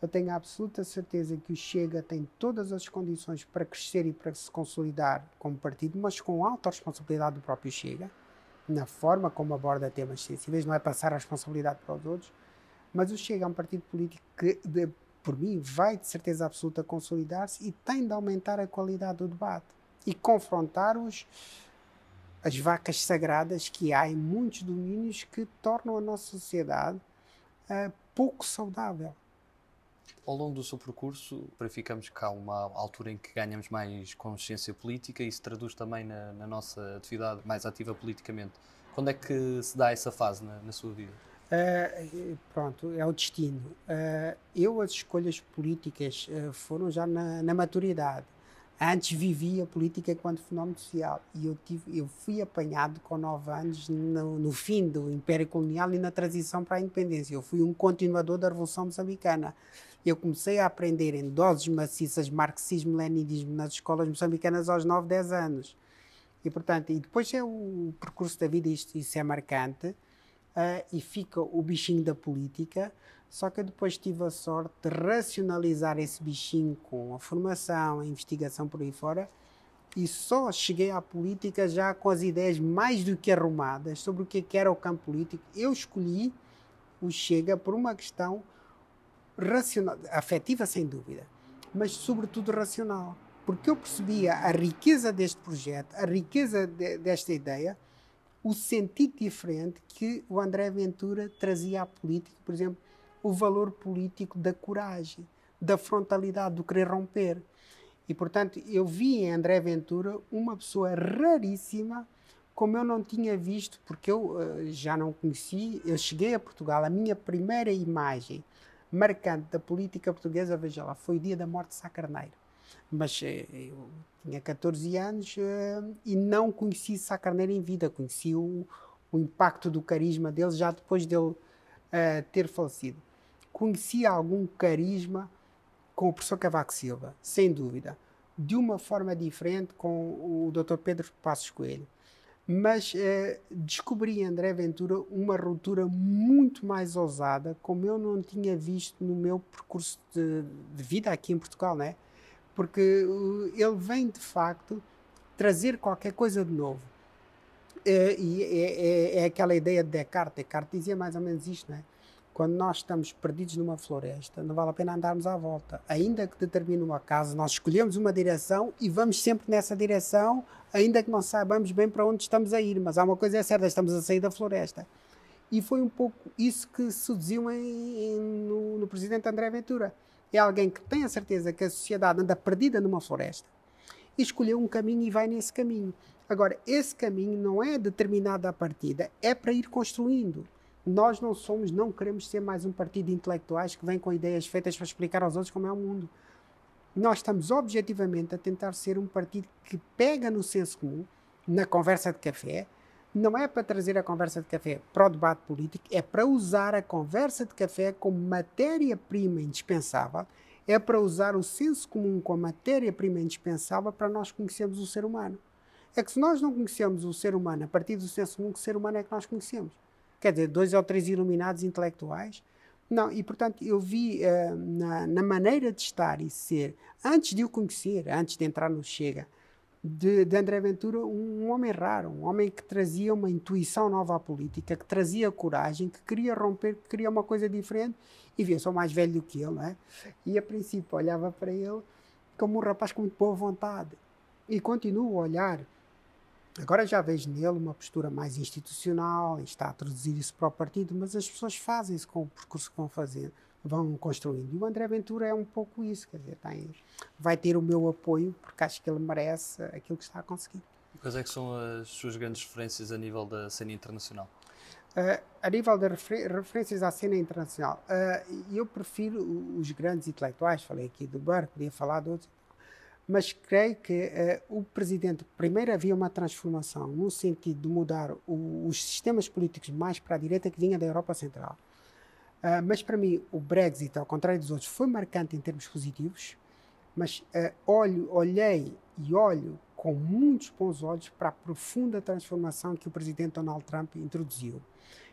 eu tenho a absoluta certeza que o Chega tem todas as condições para crescer e para se consolidar como partido, mas com alta responsabilidade do próprio Chega, na forma como aborda temas sensíveis, não é passar a responsabilidade para os outros, mas o Chega é um partido político que, de, por mim, vai de certeza absoluta consolidar-se e tem de aumentar a qualidade do debate e confrontar os, as vacas sagradas que há em muitos domínios que tornam a nossa sociedade uh, pouco saudável. Ao longo do seu percurso, verificamos que há uma altura em que ganhamos mais consciência política e se traduz também na, na nossa atividade mais ativa politicamente. Quando é que se dá essa fase na, na sua vida? Uh, pronto, é o destino. Uh, eu, as escolhas políticas foram já na, na, maturidade. Antes vivia a política enquanto fenómeno social e eu, tive, eu fui apanhado com nove anos no, no, fim do Império Colonial e na transição para a independência. Eu fui um continuador da Revolução Moçambicana eu comecei a aprender em doses maciças marxismo, leninismo nas escolas moçambicanas aos 9, 10 anos. E, portanto, e depois é o percurso da vida, isto, isso é marcante, uh, e fica o bichinho da política, só que depois tive a sorte de racionalizar esse bichinho com a formação, a investigação por aí fora, e só cheguei à política já com as ideias mais do que arrumadas sobre o que é era o campo político. Eu escolhi o Chega por uma questão racional, afetiva sem dúvida, mas sobretudo racional, porque eu percebia a riqueza deste projeto, a riqueza de, desta ideia, o sentido diferente que o André Ventura trazia à política, por exemplo, o valor político da coragem, da frontalidade, do querer romper. E, portanto, eu vi em André Ventura uma pessoa raríssima, como eu não tinha visto, porque eu uh, já não conheci. Eu cheguei a Portugal, a minha primeira imagem marcante da política portuguesa, veja lá, foi o dia da morte de Sá Carneiro. Mas eh, eu tinha 14 anos uh, e não conheci Sá Carneiro em vida, conheci o, o impacto do carisma dele já depois dele uh, ter falecido. Conheci algum carisma com o professor Cavaco Silva, sem dúvida, de uma forma diferente com o Dr. Pedro Passos Coelho mas eh, descobri em André Ventura uma ruptura muito mais ousada, como eu não tinha visto no meu percurso de, de vida aqui em Portugal, né? Porque uh, ele vem de facto trazer qualquer coisa de novo. Eh, e é, é, é, aquela ideia de Descartes. Descartes dizia mais ou menos isto, né? Quando nós estamos perdidos numa floresta, não vale a pena andarmos à volta. Ainda que determine uma casa, nós escolhemos uma direção e vamos sempre nessa direção, ainda que não saibamos bem para onde estamos a ir. Mas há uma coisa é certa, estamos a sair da floresta. E foi um pouco isso que seduziu em, em, no, no presidente André Ventura. É alguém que tem a certeza que a sociedade anda perdida numa floresta e escolheu um caminho e vai nesse caminho. Agora, esse caminho não é determinado à partida, é para ir construindo Nós não somos, não queremos ser mais um partido de intelectuais que vem com ideias feitas para explicar aos outros como é o mundo. Nós estamos objetivamente a tentar ser um partido que pega no senso comum, na conversa de café, não é para trazer a conversa de café para o debate político, é para usar a conversa de café como matéria-prima indispensável, é para usar o senso comum como matéria-prima indispensável para nós conhecermos o ser humano. É que se nós não conhecemos o ser humano a partir do senso comum, que ser humano é que nós conhecemos? Quer dizer, dois ou três iluminados intelectuais? Não, e portanto eu vi uh, na, na, maneira de estar e ser, antes de o conhecer, antes de entrar no Chega, de, de, André Ventura um, um, homem raro, um homem que trazia uma intuição nova à política, que trazia coragem, que queria romper, que queria uma coisa diferente. E via, sou mais velho do que ele, não é? E a princípio olhava para ele como um rapaz com muito boa vontade. E continuo a olhar. Agora já vejo nele uma postura mais institucional, está a traduzir isso para o partido, mas as pessoas fazem isso com o percurso que vão fazendo vão construindo. E o André Ventura é um pouco isso, quer dizer, tem, vai ter o meu apoio porque acho que ele merece aquilo que está a conseguir. Quais é que são as suas grandes referências a nível da cena internacional? Uh, a nível de refer referências à cena internacional, uh, eu prefiro os grandes intelectuais, falei aqui do Burke, podia falar de outros, mas creio que uh, o presidente, primeiro havia uma transformação no sentido de mudar o, os sistemas políticos mais para a direita que vinha da Europa Central. Uh, mas para mim, o Brexit, ao contrário dos outros, foi marcante em termos positivos. Mas uh, olho, olhei e olho com muitos bons olhos para a profunda transformação que o presidente Donald Trump introduziu.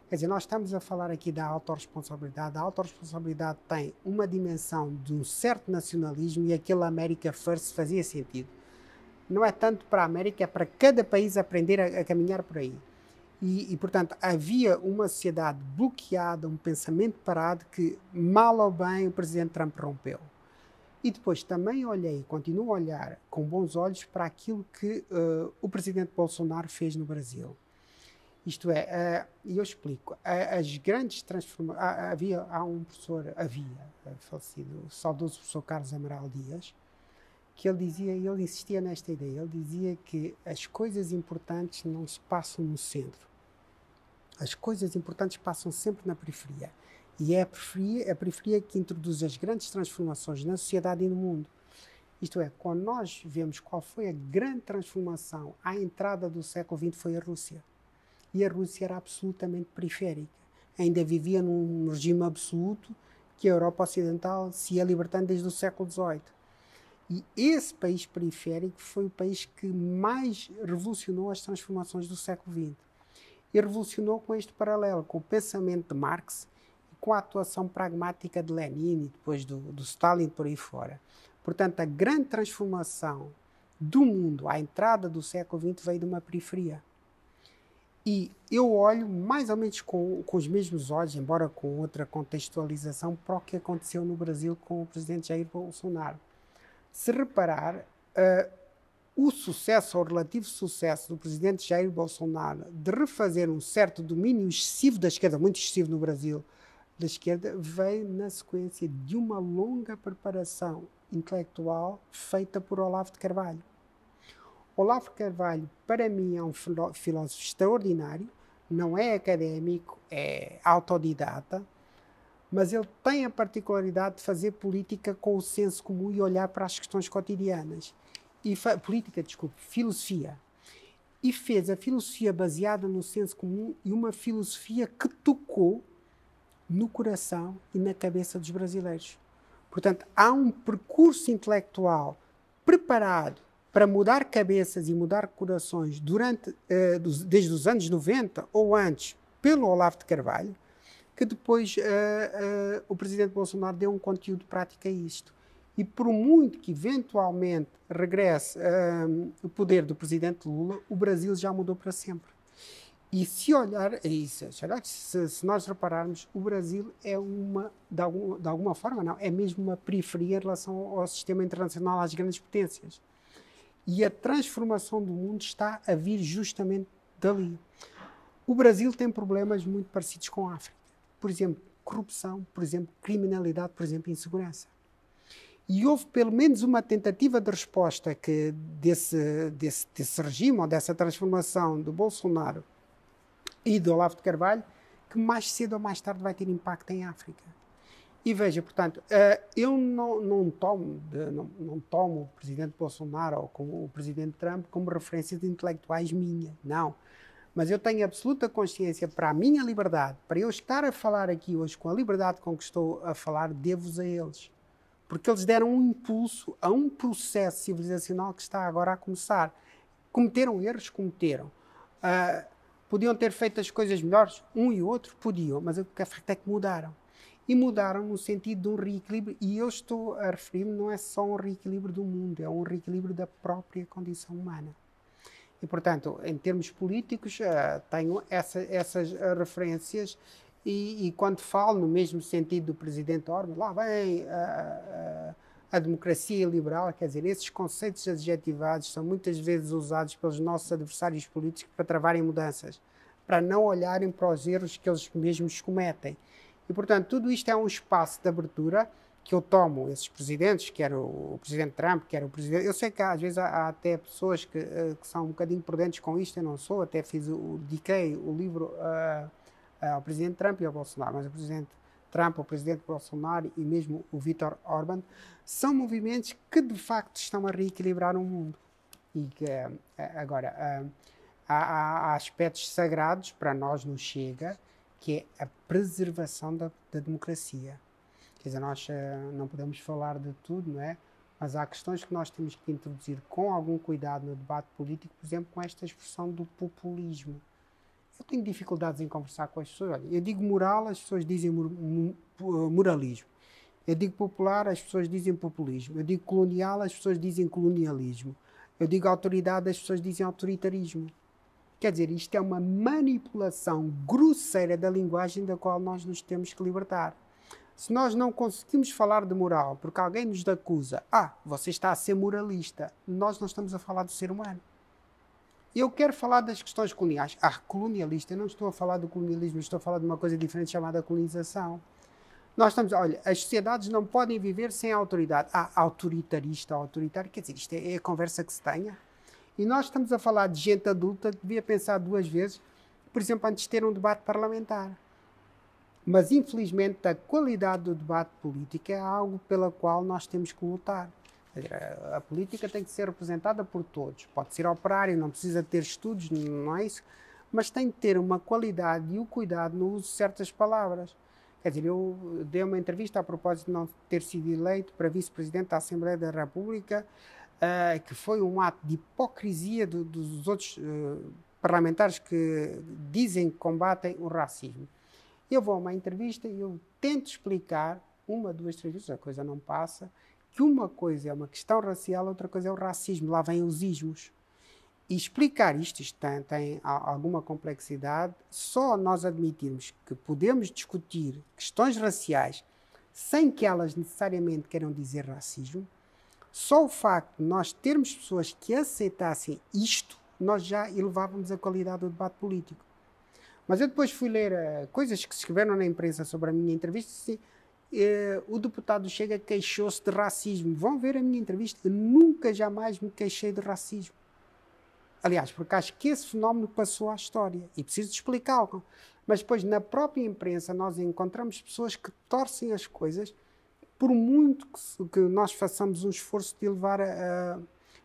Quer dizer, nós estamos a falar aqui da autorresponsabilidade. A autorresponsabilidade tem uma dimensão de um certo nacionalismo e aquele America First fazia sentido. Não é tanto para a América, é para cada país aprender a, a caminhar por aí. E, e, portanto, havia uma sociedade bloqueada, um pensamento parado que, mal ou bem, o presidente Trump rompeu. E depois também olhei, continuo a olhar com bons olhos para aquilo que uh, o presidente Bolsonaro fez no Brasil. Isto é, e uh, eu explico, as grandes transformações. Havia, há um professor, havia, falecido, o saudoso professor Carlos Amaral Dias, que ele dizia, ele insistia nesta ideia, ele dizia que as coisas importantes não se passam no centro, as coisas importantes passam sempre na periferia. E é a periferia, a periferia que introduz as grandes transformações na sociedade e no mundo. Isto é, quando nós vemos qual foi a grande transformação à entrada do século XX, foi a Rússia. E a Rússia era absolutamente periférica. Ainda vivia num regime absoluto que a Europa Ocidental se ia libertando desde o século XVIII. E esse país periférico foi o país que mais revolucionou as transformações do século XX e revolucionou com este paralelo, com o pensamento de Marx e com a atuação pragmática de Lenin e depois do, do Stalin por aí fora. Portanto, a grande transformação do mundo à entrada do século XX veio de uma periferia. E eu olho mais ou menos com, com os mesmos olhos, embora com outra contextualização, para o que aconteceu no Brasil com o presidente Jair Bolsonaro. Se reparar, uh, o sucesso, ou relativo sucesso do presidente Jair Bolsonaro de refazer um certo domínio excessivo da esquerda, muito excessivo no Brasil, da esquerda, veio na sequência de uma longa preparação intelectual feita por Olavo de Carvalho. Olavo Carvalho, para mim, é um filósofo extraordinário, não é académico, é autodidata, mas ele tem a particularidade de fazer política com o senso comum e olhar para as questões cotidianas e política, desculpe, filosofia. E fez a filosofia baseada no senso comum e uma filosofia que tocou no coração e na cabeça dos brasileiros. Portanto, há um percurso intelectual preparado para mudar cabeças e mudar corações durante, uh, dos, desde os anos 90 ou antes, pelo Olavo de Carvalho, que depois uh, uh, o presidente Bolsonaro deu um conteúdo prático a isto. E por muito que eventualmente regresse o poder do presidente Lula, o Brasil já mudou para sempre. E se olhar, isso, se, se nós repararmos, o Brasil é uma, de, algum, de alguma forma, não, é mesmo uma periferia em relação ao sistema internacional, às grandes potências. E a transformação do mundo está a vir justamente dali. O Brasil tem problemas muito parecidos com a África. Por exemplo, corrupção, por exemplo, criminalidade, por exemplo, insegurança. E houve pelo menos uma tentativa de resposta que desse, desse, desse regime ou dessa transformação do Bolsonaro e do Olavo de Carvalho que mais cedo ou mais tarde vai ter impacto em África. E veja, portanto, uh, eu não, não, tomo, de, não, não, tomo o presidente Bolsonaro ou como o presidente Trump como referências intelectuais minha, não. Mas eu tenho absoluta consciência para a minha liberdade, para eu estar a falar aqui hoje com a liberdade com que estou a falar, devo-os a eles. Porque eles deram um impulso a um processo civilizacional que está agora a começar. Cometeram erros? Cometeram. Uh, podiam ter feito as coisas melhores? Um e outro podiam, mas o que é facto é que mudaram. E mudaram no sentido de um reequilíbrio, e eu estou a referir-me não é só um reequilíbrio do mundo, é um reequilíbrio da própria condição humana. E, portanto, em termos políticos, uh, tenho essa, essas uh, referências e, e, quando falo no mesmo sentido do presidente Orban, lá vem uh, a democracia liberal, quer dizer, esses conceitos adjetivados são muitas vezes usados pelos nossos adversários políticos para travarem mudanças, para não olharem para os erros que eles mesmos cometem. E, portanto, tudo isto é um espaço de abertura que eu tomo esses presidentes, quer o, o presidente Trump, quer o presidente. Eu sei que às vezes há, até pessoas que, uh, que, são um bocadinho prudentes com isto, eu não sou, até fiz o, dediquei o livro uh, uh, ao presidente Trump e ao Bolsonaro, mas o presidente Trump, o presidente Bolsonaro e mesmo o Vítor Orban são movimentos que de facto estão a reequilibrar o mundo. E que, agora, há, há, aspectos sagrados para nós no Chega, que é a preservação da, da democracia Quer dizer, nós uh, não podemos falar de tudo, não é? Mas há questões que nós temos que introduzir com algum cuidado no debate político, por exemplo, com esta expressão do populismo. Eu tenho dificuldades em conversar com as pessoas. Olha, eu digo moral, as pessoas dizem moralismo. Eu digo popular, as pessoas dizem populismo. Eu digo colonial, as pessoas dizem colonialismo. Eu digo autoridade, as pessoas dizem autoritarismo. Quer dizer, isto é uma manipulação grosseira da linguagem da qual nós nos temos que libertar. Se nós não conseguimos falar de moral porque alguém nos acusa, ah, você está a ser moralista, nós não estamos a falar do ser humano. Eu quero falar das questões coloniais. Ah, colonialista, eu não estou a falar do colonialismo, estou a falar de uma coisa diferente chamada colonização. Nós estamos, olha, as sociedades não podem viver sem autoridade. Ah, autoritarista, autoritário, quer dizer, isto é, é a conversa que se tenha. E nós estamos a falar de gente adulta devia pensar duas vezes, por exemplo, antes de ter um debate parlamentar. Mas, infelizmente, a qualidade do debate político é algo pela qual nós temos que lutar. A política tem que ser representada por todos. Pode ser operário, não precisa ter estudos, não é isso? Mas tem que ter uma qualidade e o cuidado no uso de certas palavras. Quer dizer, eu dei uma entrevista a propósito de não ter sido eleito para vice-presidente da Assembleia da República, uh, que foi um ato de hipocrisia do, dos outros uh, parlamentares que dizem que combatem o racismo. Eu vou a uma entrevista e eu tento explicar, uma, duas, três vezes, a coisa não passa, que uma coisa é uma questão racial, outra coisa é o racismo, lá vêm os ismos. E explicar isto, isto tem, tem alguma complexidade, só nós admitirmos que podemos discutir questões raciais sem que elas necessariamente queiram dizer racismo, só o facto de nós termos pessoas que aceitassem isto, nós já elevávamos a qualidade do debate político. Mas eu depois fui ler uh, coisas que se escreveram na imprensa sobre a minha entrevista e uh, o deputado Chega queixou-se de racismo. Vão ver a minha entrevista. Nunca, jamais me queixei de racismo. Aliás, porque acho que esse fenómeno passou à história e preciso explicá-lo. Mas depois, na própria imprensa, nós encontramos pessoas que torcem as coisas por muito que, que nós façamos um esforço de elevar a,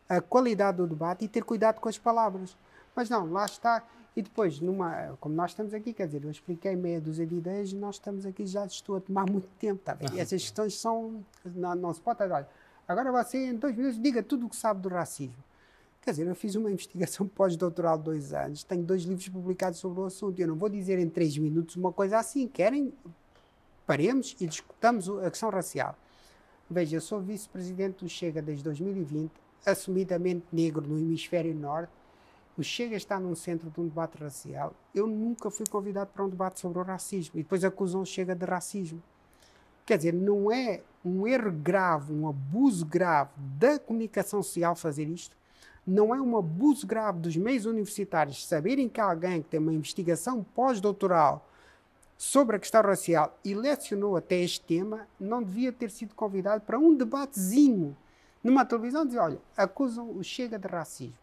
a, a qualidade do debate e ter cuidado com as palavras. Mas não, lá está. E depois, numa, como nós estamos aqui, quer dizer, eu expliquei meia dúzia de ideias e nós estamos aqui, já estou a tomar muito tempo, tá bem? E essas questões são, não, não se pode, olha, agora você em dois minutos diga tudo o que sabe do racismo. Quer dizer, eu fiz uma investigação pós-doutoral de dois anos, tenho dois livros publicados sobre o assunto. Eu não vou dizer em três minutos uma coisa assim. Querem? Paremos e discutamos a questão racial. Veja, eu sou vice-presidente do Chega desde 2020, assumidamente negro no hemisfério norte, o Chega está num centro de um debate racial. Eu nunca fui convidado para um debate sobre o racismo. E depois acusam o Chega de racismo. Quer dizer, não é um erro grave, um abuso grave da comunicação social fazer isto? Não é um abuso grave dos meios universitários saberem que alguém que tem uma investigação pós-doutoral sobre a questão racial e lecionou até este tema não devia ter sido convidado para um debatezinho numa televisão dizer, olha, acusam o Chega de racismo.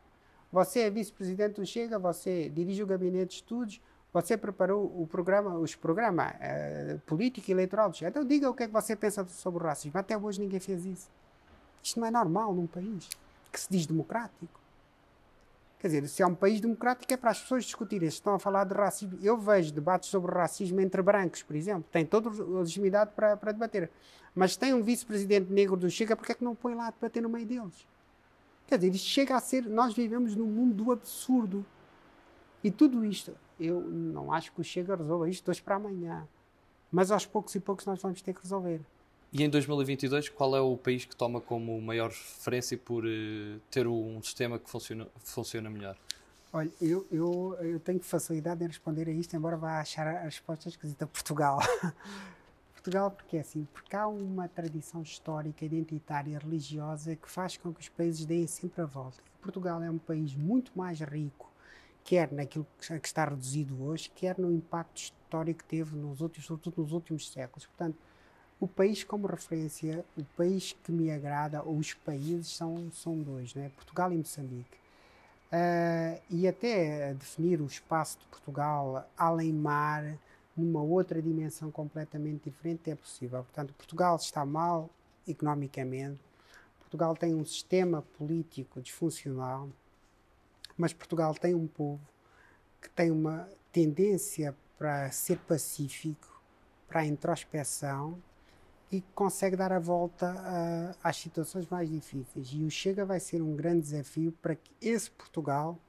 Você é vice-presidente do Chega, você dirige o gabinete de estudos, Você preparou o programa, os programas uh, político e eleitoral do Chega. Então diga o que é que você pensa sobre o racismo. Até hoje ninguém fez isso. Isto não é normal num país que se diz democrático. Quer dizer, se é um país democrático é para as pessoas discutirem. Se estão a falar de racismo, eu vejo debates sobre racismo entre brancos, por exemplo. Tem toda a legitimidade para, para debater. Mas tem um vice-presidente negro do Chega, porque é que não põe lá a debater no meio deles? Quer dizer, isto chega a ser. Nós vivemos num mundo do absurdo. E tudo isto, eu não acho que o Chega resolva isto dois para amanhã. Mas aos poucos e poucos nós vamos ter que resolver. E em 2022, qual é o país que toma como maior referência por uh, ter um sistema que funciona, funciona melhor? Olha, eu, eu, eu tenho facilidade em responder a isto, embora vá achar a resposta esquisita. Portugal. Portugal, porque é assim, porque há uma tradição histórica, identitária, religiosa que faz com que os países deem sempre a volta. Portugal é um país muito mais rico, quer naquilo que está reduzido hoje, quer no impacto histórico que teve nos últimos, sobretudo nos últimos séculos. Portanto, o país como referência, o país que me agrada, ou os países, são, são dois, né? Portugal e Moçambique. Uh, e até definir o espaço de Portugal além mar, numa outra dimensão completamente diferente, é possível. Portanto, Portugal está mal economicamente, Portugal tem um sistema político disfuncional, mas Portugal tem um povo que tem uma tendência para ser pacífico, para a introspeção e consegue dar a volta uh, às situações mais difíceis. E o Chega vai ser um grande desafio para que esse Portugal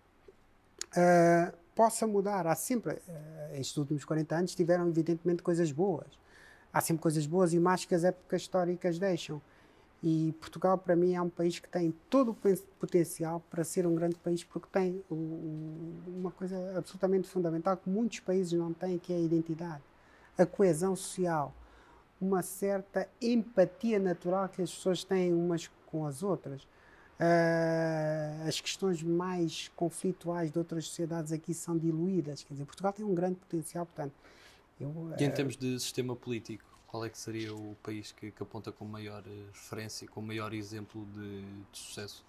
uh, possa mudar. Há sempre, uh, estes últimos 40 anos, tiveram evidentemente coisas boas. Há sempre coisas boas e más que as épocas históricas deixam. E Portugal, para mim, é um país que tem todo o potencial para ser um grande país, porque tem uma coisa absolutamente fundamental que muitos países não têm, que é a identidade, a coesão social uma certa empatia natural que as pessoas têm umas com as outras. Uh, as questões mais conflituais de outras sociedades aqui são diluídas. Quer dizer, Portugal tem um grande potencial, portanto. Eu, uh, e em termos de sistema político, qual é que seria o país que, que aponta com maior eh, referência, com maior exemplo de, de sucesso?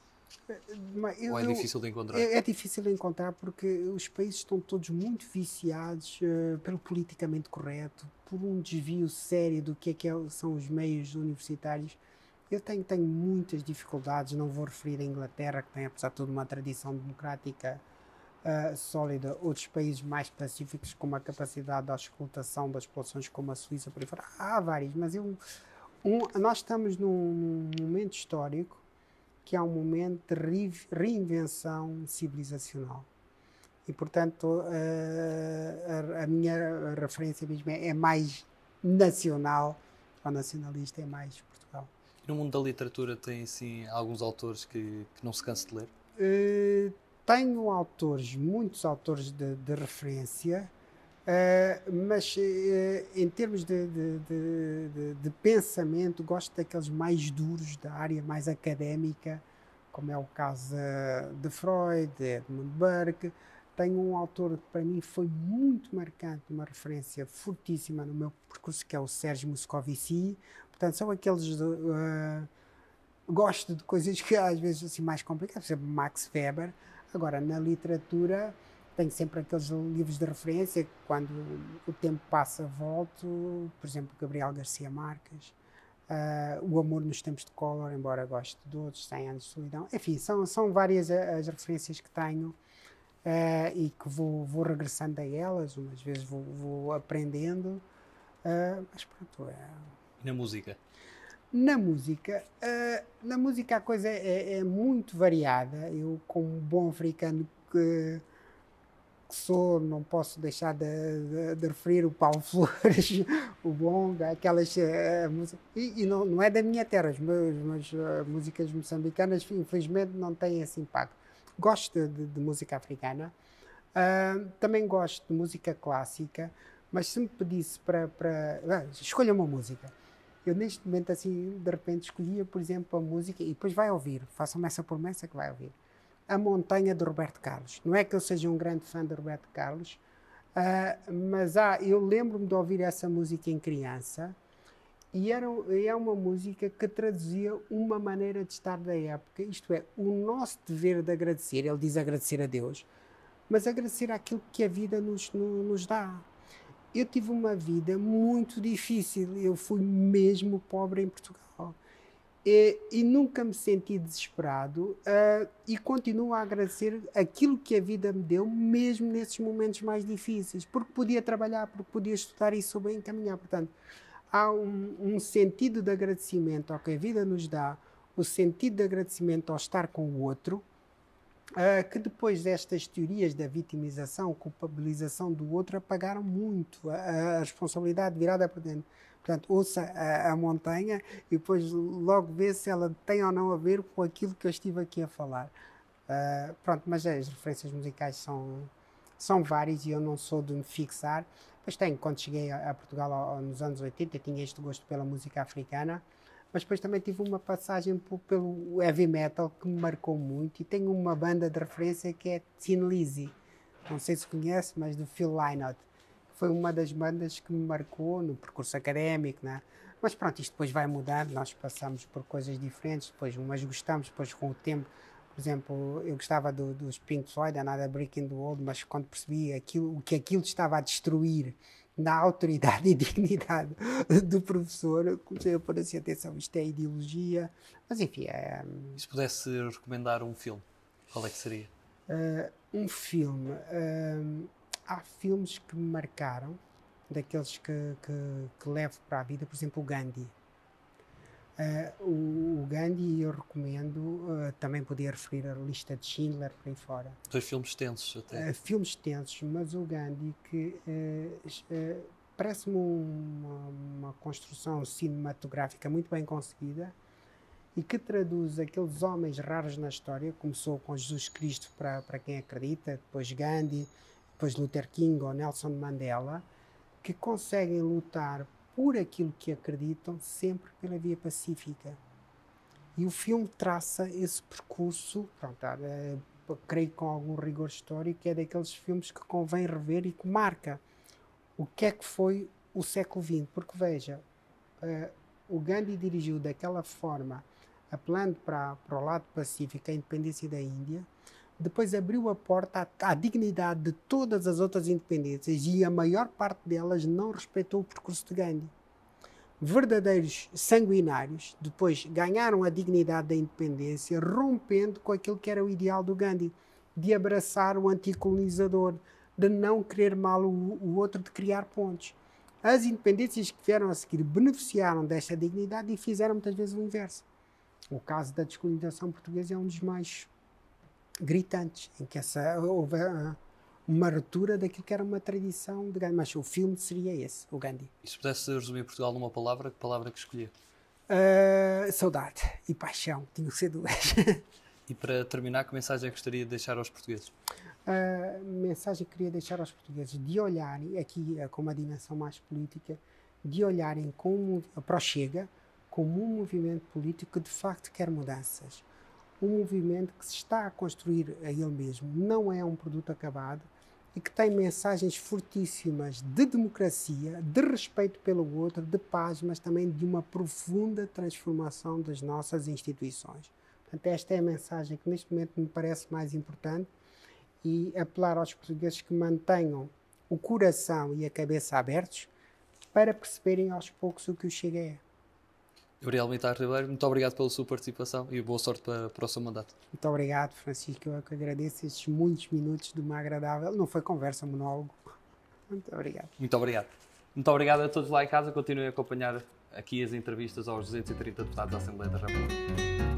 Eu, Ou é difícil de encontrar? É, é, difícil de encontrar porque os países estão todos muito viciados uh, pelo politicamente correto, por um desvio sério do que, é que é, são os meios universitários. Eu tenho, tenho muitas dificuldades, não vou referir a Inglaterra, que tem, apesar de tudo, uma tradição democrática uh, sólida, outros países mais pacíficos, com uma capacidade de auscultação das populações, como a Suíça, por aí fora. Há vários, mas eu, um, nós estamos num momento histórico que é um momento de reinvenção civilizacional. E, portanto, a, a, minha referência mesmo é, é, mais nacional, ou nacionalista é mais Portugal. E no mundo da literatura tem, assim, alguns autores que, que não se cansa de ler? Uh, tenho autores, muitos autores de, de referência, uh, mas uh, em termos de, de, de, pensamento, gosto daqueles mais duros, da área mais académica, como é o caso de Freud, de Edmund Burke, tenho um autor que para mim foi muito marcante, uma referência fortíssima no meu percurso, que é o Sérgio Moscovici. Portanto, são aqueles. Uh, gosto de coisas que às vezes assim mais complicadas, por exemplo, Max Weber. Agora, na literatura, tenho sempre aqueles livros de referência, quando o tempo passa, volto, por exemplo, Gabriel Garcia Marques, uh, O Amor nos Tempos de Collor, embora goste de outros, 100 anos de solidão. Enfim, são, são várias as referências que tenho uh, e que vou, vou regressando a elas, umas vezes vou, vou aprendendo. Uh, mas pronto, é... E na música? Na música, na música a coisa é, é, muito variada. Eu, como bom africano que sou, não posso deixar de, de, de, referir o Paulo Flores, o Bonga, aquelas uh, músicas. E, e não, não, é da minha terra, as minhas, uh, músicas moçambicanas, infelizmente, não têm esse impacto gosto de, de música africana, uh, também gosto de música clássica, mas se me pedisse para. para ah, escolha uma música. Eu, neste momento, assim, de repente, escolhia, por exemplo, a música, e depois vai ouvir, façam-me essa promessa que vai ouvir. A Montanha de Roberto Carlos. Não é que eu seja um grande fã de Roberto Carlos, uh, mas ah, eu lembro-me de ouvir essa música em criança e era, é uma música que traduzia uma maneira de estar da época, isto é, o nosso dever de agradecer, ele diz agradecer a Deus, mas agradecer aquilo que a vida nos, nos dá. Eu tive uma vida muito difícil, eu fui mesmo pobre em Portugal. E, e nunca me senti desesperado uh, e continuo a agradecer aquilo que a vida me deu, mesmo nesses momentos mais difíceis, porque podia trabalhar, porque podia estudar e souber encaminhar. Portanto, há um, um sentido de agradecimento ao que a vida nos dá, o sentido de agradecimento ao estar com o outro, uh, que depois destas teorias da vitimização, culpabilização do outro, apagaram muito a, a responsabilidade virada para dentro. Portanto, ouça a, a, montanha e depois logo vê se ela tem ou não a ver com aquilo que eu estive aqui a falar. Uh, pronto, mas as referências musicais são, são várias e eu não sou de me fixar. Mas tenho, quando cheguei a, a Portugal nos anos 80, tinha este gosto pela música africana mas depois também tive uma passagem pelo heavy metal que me marcou muito e tenho uma banda de referência que é Tin Lizzy, não sei se conhece, mas do Phil Lynott, foi uma das bandas que me marcou no percurso académico, né? mas pronto, isto depois vai mudando, nós passamos por coisas diferentes, depois umas gostamos, depois com o tempo, por exemplo, eu gostava do, dos Pink Floyd, a nada Breaking the World, mas quando percebi aquilo, o que aquilo estava a destruir na autoridade e dignidade do professor, comecei a pôr assim, atenção, isto é ideologia, mas enfim. É, e se pudesse recomendar um filme, qual é que seria? Uh, um filme. Uh, há filmes que me marcaram, daqueles que, que, que levo para a vida, por exemplo, o Gandhi. Uh, o, o, Gandhi eu recomendo, uh, também podia referir a lista de Schindler por aí fora. Dois filmes tensos até. Uh, filmes tensos, mas o Gandhi que parece-me uma, uma, construção cinematográfica muito bem conseguida e que traduz aqueles homens raros na história, começou com Jesus Cristo para, para quem acredita, depois Gandhi, depois Luther King ou Nelson Mandela, que conseguem lutar por aquilo que acreditam, sempre pela via pacífica. E o filme traça esse percurso, pronto, é, creio com algum rigor histórico, é daqueles filmes que convém rever e que marca o que é que foi o século XX. Porque veja, uh, o Gandhi dirigiu daquela forma, apelando para, para o lado pacífico, a independência da Índia, depois abriu a porta à, à, dignidade de todas as outras independências e a maior parte delas não respeitou o percurso de Gandhi. Verdadeiros sanguinários depois ganharam a dignidade da independência, rompendo com aquilo que era o ideal do Gandhi, de abraçar o anticolonizador, de não querer mal o, o outro, de criar pontes. As independências que vieram a seguir beneficiaram desta dignidade e fizeram muitas vezes o inverso. O caso da descolonização portuguesa é um dos mais gritantes, em que essa, houve uh, uma ruptura daquilo que era uma tradição de Gandhi. Mas o filme seria esse, o Gandhi. E se pudesse resumir Portugal numa palavra, que palavra que escolher? Uh, saudade e paixão, tinha que ser duas. e para terminar, que mensagem gostaria de deixar aos portugueses? A uh, mensagem que queria deixar aos portugueses de olharem, aqui com uma dimensão mais política, de olharem como, para o Chega como um movimento político que de facto quer mudanças um movimento que se está a construir a ele mesmo, não é um produto acabado e que tem mensagens fortíssimas de democracia, de respeito pelo outro, de paz, mas também de uma profunda transformação das nossas instituições. Portanto, esta é a mensagem que neste momento me parece mais importante e apelar aos portugueses que mantenham o coração e a cabeça abertos para perceberem aos poucos o que o Chega é. Gabriel Mitar Ribeiro, muito obrigado pela sua participação e boa sorte para, para o seu mandato. Muito obrigado, Francisco. Eu que agradeço estes muitos minutos de uma agradável. Não foi conversa, monólogo. Muito obrigado. Muito obrigado. Muito obrigado a todos lá em casa. Continuem a acompanhar aqui as entrevistas aos 230 deputados da Assembleia da República.